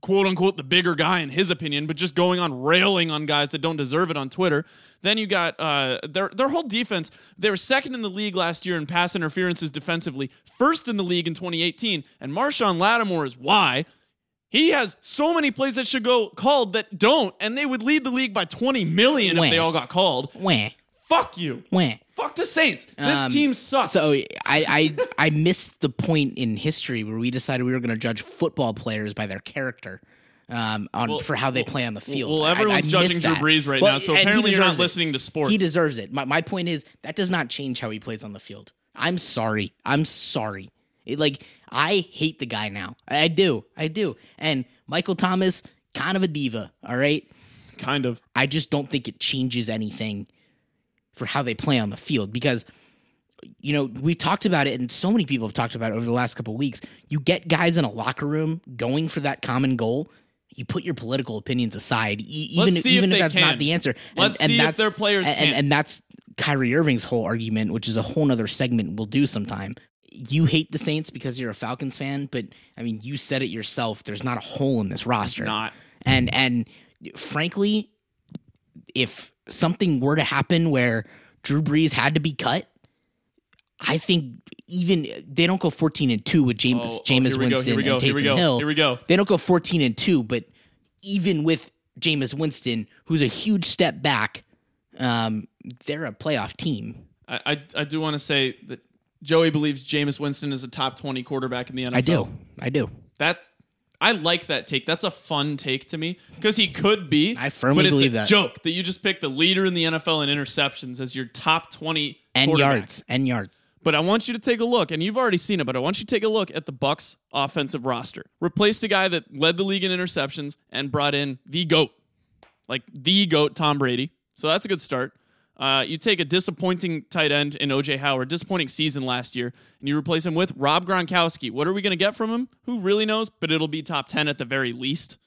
B: quote unquote the bigger guy in his opinion, but just going on railing on guys that don't deserve it on Twitter. Then you got uh, their their whole defense. They were second in the league last year in pass interferences defensively, first in the league in 2018, and Marshon Lattimore is why. He has so many plays that should go called that don't, and they would lead the league by 20 million if
A: Wah.
B: they all got called.
A: Wah,
B: Fuck you.
A: wah.
B: Fuck the Saints. This
A: Um,
B: team sucks.
A: So I, I I missed the point in history where we decided we were going to judge football players by their character. Um, on
B: Well,
A: for how they play on the field.
B: Well,
A: I- I
B: everyone's
A: missed
B: judging Drew
A: that.
B: Brees right now, so
A: and he
B: apparently you're not
A: deserves it.
B: listening to sports.
A: He deserves it. My, my point is that does not change how he plays on the field. I'm sorry. I'm sorry. It, like I hate the guy now. I do. I do. And Michael Thomas, kind of a diva. All right.
B: kind of.
A: I just don't think it changes anything for how they play on the field because you know we've talked about it and so many people have talked about it over the last couple of weeks you get guys in a locker room going for that common goal you put your political opinions aside e- even if,
B: see if
A: even if, that's
B: can.
A: not the answer
B: Let's see if
A: that's
B: their players
A: and,
B: can.
A: and that's Kyrie Irving's whole argument which is a whole nother segment we'll do sometime you hate the Saints because you're a Falcons fan but I mean you said it yourself there's not a hole in this roster
B: Not.
A: and and frankly, if something were to happen where Drew Brees had to be cut, I think even they don't go fourteen and two with Jameis
B: Oh, oh, we go,
A: Winston
B: here we go,
A: and
B: here
A: Taysom Hill.
B: here we go.
A: They don't go fourteen and two, but even with Jameis Winston, who's a huge step back, um, they're a playoff team.
B: I, I, I do want to say that Joey believes Jameis Winston is a top 20 quarterback in the NFL.
A: I do, I do.
B: That I like that take. That's a fun take to me because he could be.
A: I firmly
B: but it's
A: believe
B: a
A: that.
B: joke that you just picked the leader in the NFL in interceptions as your top 20
A: And yards, and yards.
B: But I want you to take a look, and you've already seen it, but I want you to take a look at the Bucks offensive roster. Replaced a guy that led the league in interceptions and brought in the GOAT. Like the GOAT, Tom Brady. So that's a good start. Uh, you take a disappointing tight end in OJ Howard, disappointing season last year, and you replace him with Rob Gronkowski. What are we going to get from him? Who really knows? But it'll be top 10 at the very least.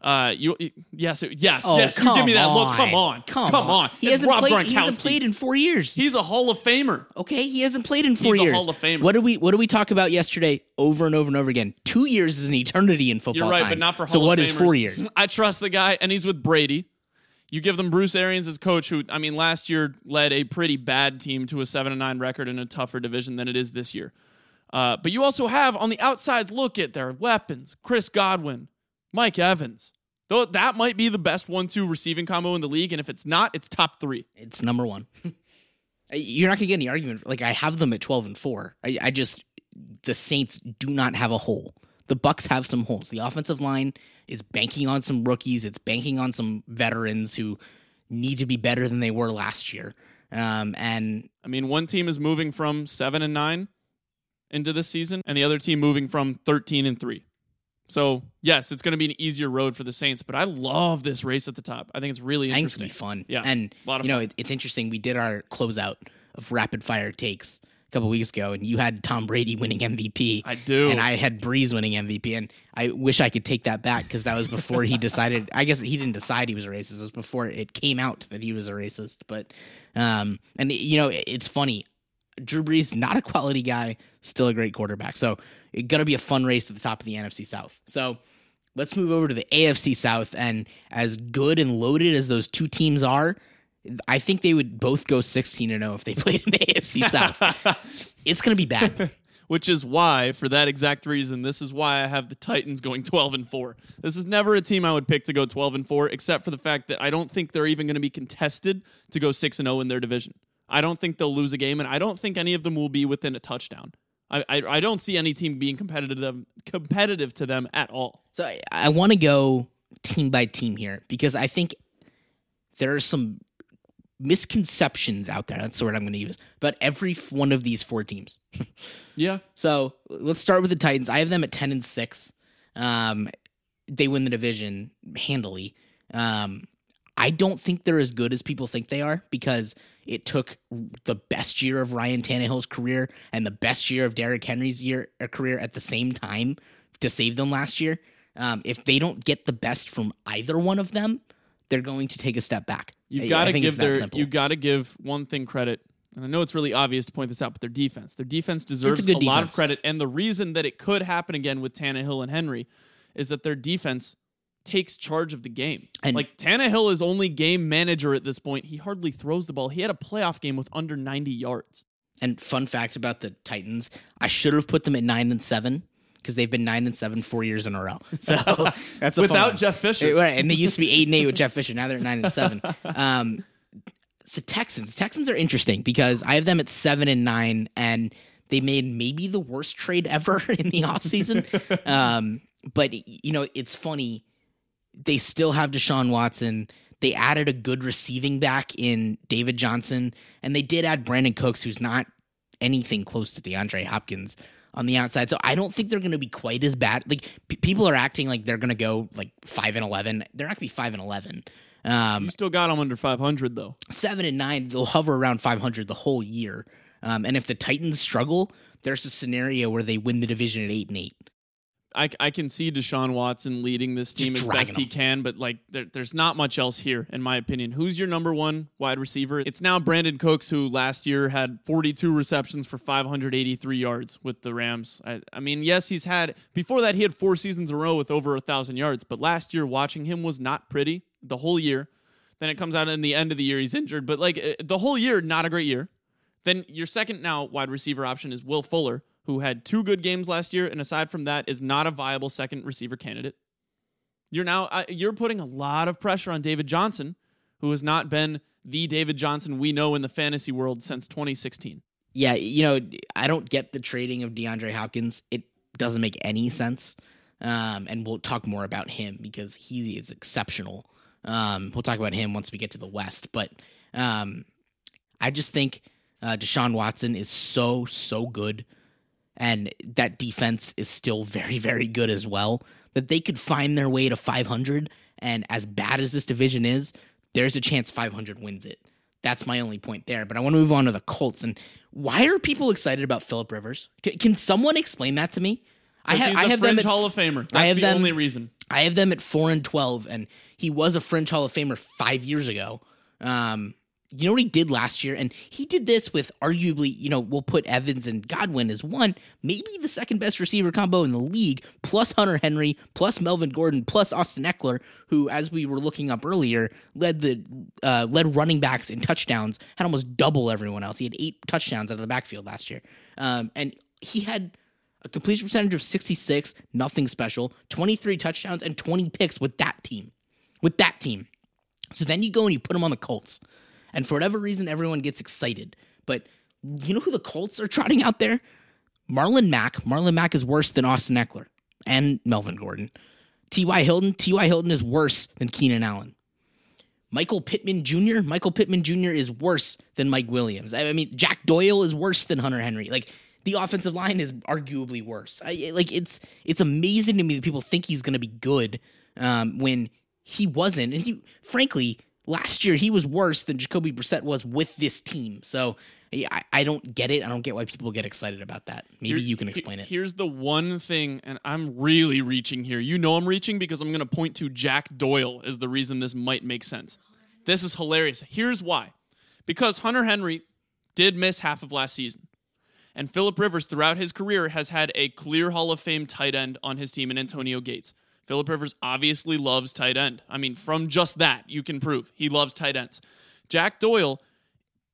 B: Uh, you yes, yes,
A: Oh,
B: yes. You
A: come
B: give me that look. Come
A: on.
B: on,
A: come,
B: on.
A: He
B: It's
A: hasn't
B: Rob
A: played. He hasn't played in four years.
B: He's a Hall of Famer.
A: Okay, he hasn't played in four
B: He's a
A: years.
B: Hall of Famer.
A: What do we What do we talk about yesterday over and over and over again? Two years is an eternity in football.
B: You're right,
A: time.
B: but not for Hall
A: so.
B: of
A: What is
B: Famers.
A: four years?
B: I trust the guy, and he's with Brady. You give them Bruce Arians as coach, who I mean, last year led a pretty bad team to a seven and nine record in a tougher division than it is this year. Uh, but you also have on the outsides look at their weapons: Chris Godwin, Mike Evans. Though that might be the best one-two receiving combo in the league, and if it's not, it's top three.
A: It's number one. You're not gonna get any argument. Like I have them at twelve and four. I, I just the Saints do not have a hole. The Bucks have some holes. The offensive line is banking on some rookies. It's banking on some veterans who need to be better than they were last year. Um, and
B: I mean, one team is moving from seven and nine into this season, and the other team moving from thirteen and three. So yes, it's going to be an easier road for the Saints, but I love this race at the top. I think it's really
A: I think it's gonna
B: interesting.
A: be fun.
B: Yeah,
A: and
B: a lot of
A: you know it, it's interesting. We did our closeout of rapid fire takes a couple weeks ago, and you had Tom Brady winning MVP.
B: I do.
A: and I had Brees winning MVP, and I wish I could take that back because that was before he decided. I guess he didn't decide he was a racist. It was before it came out that he was a racist. But, um, and you know, it's funny. Drew Brees, not a quality guy, still a great quarterback. So it's gonna be a fun race at the top of the NFC South. So let's move over to the AFC South, and as good and loaded as those two teams are. I think they would both go 16 and 0 if they played in the AFC South. it's going to be bad.
B: Which is why, for that exact reason, this is why I have the Titans going 12 and 4. This is never a team I would pick to go 12 and 4, except for the fact that I don't think they're even going to be contested to go 6 and 0 in their division. I don't think they'll lose a game, and I don't think any of them will be within a touchdown. I, I, I don't see any team being competitive competitive to them at all.
A: So I, I want to go team by team here because I think there are some misconceptions out there. That's the word I'm going to use. But every one of these four teams.
B: Yeah.
A: So let's start with the Titans. I have them at 10 and 6. Um, they win the division handily. Um, I don't think they're as good as people think they are because it took the best year of Ryan Tannehill's career and the best year of Derrick Henry's year uh, career at the same time to save them last year. Um, if they don't get the best from either one of them, they're going to take a step back.
B: You
A: I
B: got to give their you got to give one thing credit. And I know it's really obvious to point this out, but their defense. Their defense deserves a,
A: good
B: lot of credit. And the reason that it could happen again with Tannehill and Henry is that their defense takes charge of the game.
A: And-
B: like Tannehill is only game manager at this point. He hardly throws the ball. He had a playoff game with under 90 yards.
A: And fun fact about the Titans, I should have put them at nine and seven because they've been nine and seven four years in a row. So that's a
B: Without. Jeff Fisher.
A: Right, and they used to be eight and eight with Jeff Fisher. Now they're nine and seven. Um, the Texans, Texans are interesting because I have them at seven and nine, and they made maybe the worst trade ever in the offseason. um, but you know, it's funny. They still have Deshaun Watson. They added a good receiving back in David Johnson, and they did add Brandin Cooks, who's not anything close to DeAndre Hopkins on the outside. So I don't think they're going to be quite as bad. Like p- people are acting like they're going to go like five and eleven. They're not going to be five and eleven. Um,
B: you still got them under 500 though.
A: seven and nine, they'll hover around 500 the whole year. Um, and if the Titans struggle, there's a scenario where they win the division at eight and eight.
B: I, I can see Deshaun Watson leading this team
A: Just
B: as best he can, but like there, there's not much else here, in my opinion. Who's your number one wide receiver? It's now Brandin Cooks, who last year had 42 receptions for 583 yards with the Rams. I, I mean, yes, he's had before that he had four seasons in a row with over a thousand yards, but last year watching him was not pretty the whole year. Then it comes out in the end of the year he's injured, but like uh, the whole year, not a great year. Then your second now wide receiver option is Will Fuller, who had two good games last year, and aside from that, is not a viable second receiver candidate. You're now uh, you're putting a lot of pressure on David Johnson, who has not been the David Johnson we know in the fantasy world since 2016.
A: Yeah, you know, I don't get the trading of DeAndre Hopkins. It doesn't make any sense. Um, and we'll talk more about him because he is exceptional. Um, we'll talk about him once we get to the West. But um, I just think uh, Deshaun Watson is so, so good. And that defense is still very, very good as well. That they could find their way to 500. And as bad as this division is, there's a chance 500 wins it. That's my only point there. But I want to move on to the Colts. And why are people excited about Philip Rivers? C- can someone explain that to me? I, ha-
B: he's
A: I
B: a
A: have them at
B: Hall of Famer. That's
A: I have
B: the
A: them-
B: only reason.
A: I have them at four and twelve, and he was a French Hall of Famer five years ago. Um, you know what he did last year, and he did this with arguably, you know, we'll put Evans and Godwin as one, maybe the second best receiver combo in the league, plus Hunter Henry, plus Melvin Gordon, plus Austin Ekeler, who, as we were looking up earlier, led the uh, led running backs in touchdowns, had almost double everyone else. He had eight touchdowns out of the backfield last year, um, and he had a completion percentage of 66, nothing special, 23 touchdowns and 20 picks with that team. With that team. So then you go and you put him on the Colts. And for whatever reason, everyone gets excited. But you know who the Colts are trotting out there? Marlon Mack. Marlon Mack is worse than Austin Ekeler and Melvin Gordon. T.Y. Hilton. T.Y. Hilton is worse than Keenan Allen. Michael Pittman Jr. Michael Pittman Jr. is worse than Mike Williams. I mean, Jack Doyle is worse than Hunter Henry. Like the offensive line is arguably worse. I, like it's it's amazing to me that people think he's going to be good um, when he wasn't. And he, frankly, last year he was worse than Jacoby Brissett was with this team. So I, I don't get it. I don't get why people get excited about that. Maybe
B: Here-
A: you can explain it.
B: Here's the one thing, and I'm really reaching here. You know I'm reaching because I'm going to point to Jack Doyle as the reason this might make sense. This is hilarious. Here's why. Because Hunter Henry did miss half of last season. And Philip Rivers, throughout his career, has had a clear Hall of Fame tight end on his team in Antonio Gates. Philip Rivers obviously loves tight end. I mean, from just that, you can prove he loves tight ends. Jack Doyle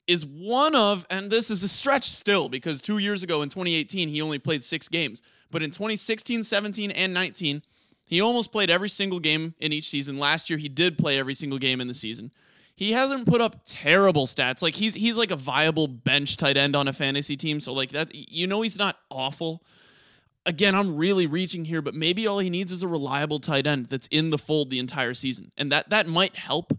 B: is one of, and this is a stretch still because two years ago in 2018, he only played six games. But in 2016, 17, and 19, he almost played every single game in each season. Last year, he did play every single game in the season. He hasn't put up terrible stats. Like he's he's like a viable bench tight end on a fantasy team. So like that, you know, he's not awful. Again, I'm really reaching here, but maybe all he needs is a reliable tight end that's in the fold the entire season, and that that might help.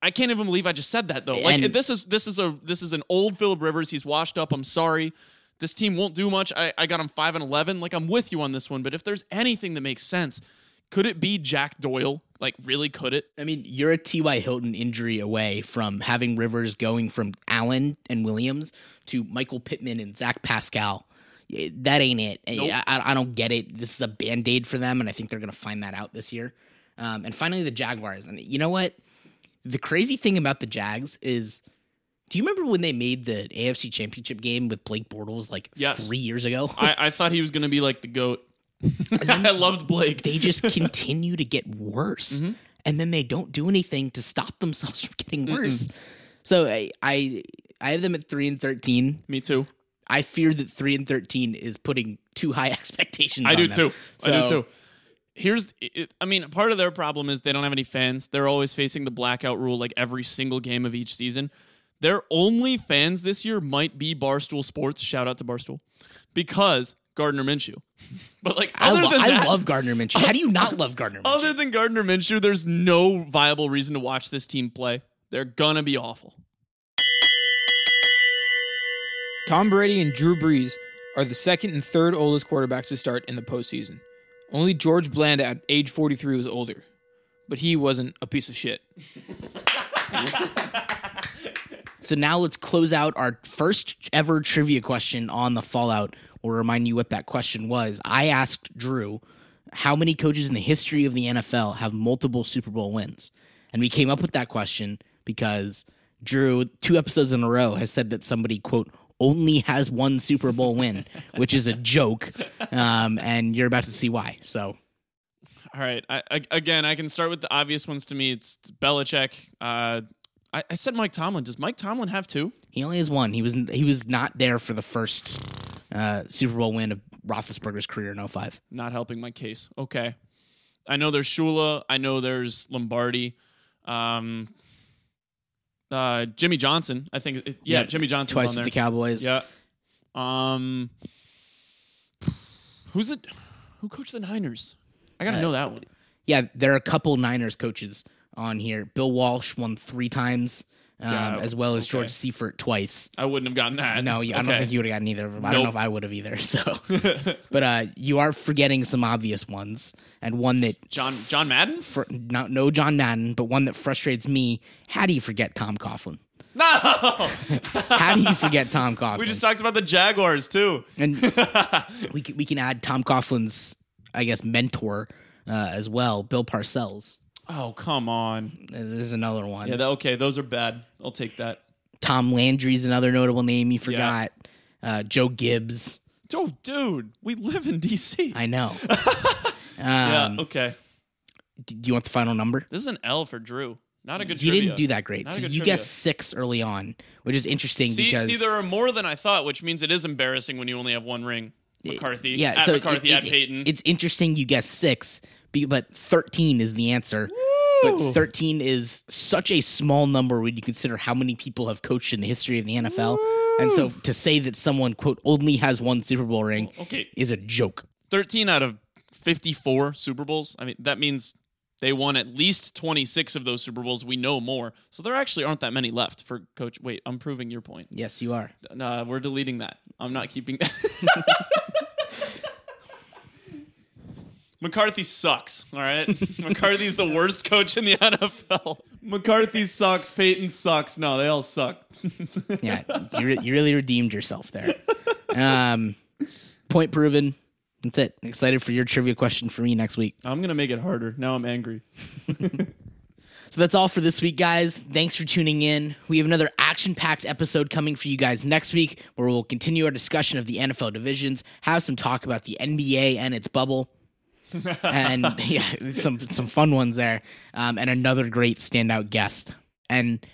B: I can't even believe I just said that though. Like
A: And-
B: this is this is a this is an old Philip Rivers. He's washed up. I'm sorry. This team won't do much. I, I got him five and eleven. Like I'm with you on this one. But if there's anything that makes sense, Could it be Jack Doyle? Like, really, could it?
A: I mean, you're a T.Y. Hilton injury away from having Rivers going from Allen and Williams to Michael Pittman and Zach Pascal. That ain't it.
B: Nope.
A: I, I don't get it. This is a band aid for them, and I think they're going to find that out this year. Um, and finally, the Jaguars. And you know what? The crazy thing about the Jags is do you remember when they made the AFC Championship game with Blake Bortles like
B: Yes.
A: three years ago?
B: I, I thought he was going to be like the GOAT. I loved Blake.
A: they just continue to get worse
B: Mm-hmm.
A: and then they don't do anything to stop themselves from getting worse so I, I i have them at 3 and 13
B: Me too.
A: I fear that 3 and 13 is putting too high expectations
B: I do
A: them.
B: too. I do too. Here's, it, I mean, part of their problem is they don't have any fans. They're always facing the blackout rule like every single game of each season. Their only fans this year might be Barstool Sports. Shout out to Barstool because Gardner Minshew. But like,
A: I,
B: other
A: lo-
B: than
A: I love Gardner Minshew. How do you not love Gardner Minshew?
B: other than Gardner Minshew, there's no viable reason to watch this team play. They're gonna be awful.
C: Tom Brady and Drew Brees are the second and third oldest quarterbacks to start in the postseason. Only George Blanda at age 43 was older, but he wasn't a piece of shit.
A: So now let's close out our first ever trivia question on the Fallout. We'll remind you what that question was. I asked Drew how many coaches in the history of the NFL have multiple Super Bowl wins? And we came up with that question because Drew, two episodes in a row, has said that somebody, quote, only has one Super Bowl win, which is a joke. Um, and you're about to see why. So
B: All right. I, I, again, I can start with the obvious ones to me. It's Belichick. Uh, I, I said Mike Tomlin. Does Mike Tomlin have two?
A: he only has one. He was he was not there for the first uh, Super Bowl win of Roethlisberger's career in 05.
B: Not helping my case. Okay. I know there's Shula. I know there's Lombardi. Um, uh, Jimmy Johnson. I think. It, yeah,
A: Yep.
B: Jimmy Johnson's
A: Twice
B: on there.
A: the Cowboys.
B: Yeah. Um. Who's the who coached the Niners? I gotta
A: Uh,
B: know that one.
A: Yeah, there are a couple Niners coaches on here. Bill Walsh won three times, um,
B: Yeah,
A: as well as
B: okay.
A: George Seifert twice.
B: I wouldn't have gotten that.
A: No, I don't think you would have gotten either of them. I don't know if I would have either. So, but uh, you are forgetting some obvious ones, and one that
B: John John Madden.
A: fr- not no John Madden, but one that frustrates me. How do you forget Tom Coughlin?
B: No.
A: How do you forget Tom Coughlin?
B: we just talked about the Jaguars too.
A: and we can, we can add Tom Coughlin's, I guess, mentor uh, as well, Bill Parcells.
B: Oh come on.
A: There's another one.
B: Yeah. That, okay. Those are bad. I'll take that.
A: Tom Landry's another notable name you forgot. Uh, Joe Gibbs.
B: Oh, dude, we live in DC.
A: I know.
B: yeah.
A: um,
B: Okay.
A: Do you want the final number?
B: This is an L for Drew. Not a good.
A: You
B: trivia.
A: didn't do that great.
B: Not a
A: So
B: good
A: you
B: trivia.
A: guessed six early on, which is interesting
B: See,
A: because
B: see, there are more than I thought, which means it is embarrassing when you only have one ring. McCarthy.
A: yeah,
B: At
A: so
B: McCarthy
A: it- it's,
B: Payton.
A: It's interesting you guessed six, but thirteen is the answer. But thirteen is such a small number when you consider how many people have coached in the history of the NFL. And so to say that someone quote only has one Super Bowl ring
B: okay,
A: is a joke.
B: 13 out of 54 Super Bowls. I mean, that means they won at least 26 of those Super Bowls. We know more. So there actually aren't that many left for coach. Wait, I'm proving your point.
A: Yes, you are.
B: Nah, uh, we're deleting that. I'm not keeping that. McCarthy sucks. All right, McCarthy's the worst coach in the NFL. McCarthy sucks. Payton sucks. No, they all suck.
A: Yeah, you, re- you really redeemed yourself there. Um, point proven. That's it. Excited for your trivia question for me next week.
B: I'm gonna make it harder. Now I'm angry.
A: So that's all for this week, guys. Thanks for tuning in. We have another action packed episode coming for you guys next week where we'll continue our discussion of the NFL divisions, have some talk about the NBA and its bubble. And yeah, some some fun ones there, um, and another great standout guest. And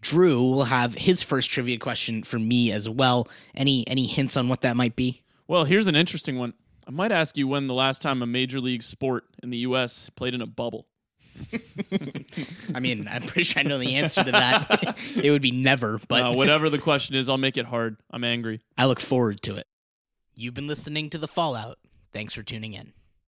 A: Drew will have his first trivia question for me as well. Any any hints on what that might be?
B: Well, here's an interesting one. I might ask you when the last time a major league sport in the U.S. played in a bubble.
A: I mean, I'm pretty sure I know the answer to that. it would be never, but
B: Uh, whatever the question is, I'll make it hard. I'm angry.
A: I look forward to it. You've been listening to The Fallout. Thanks for tuning in.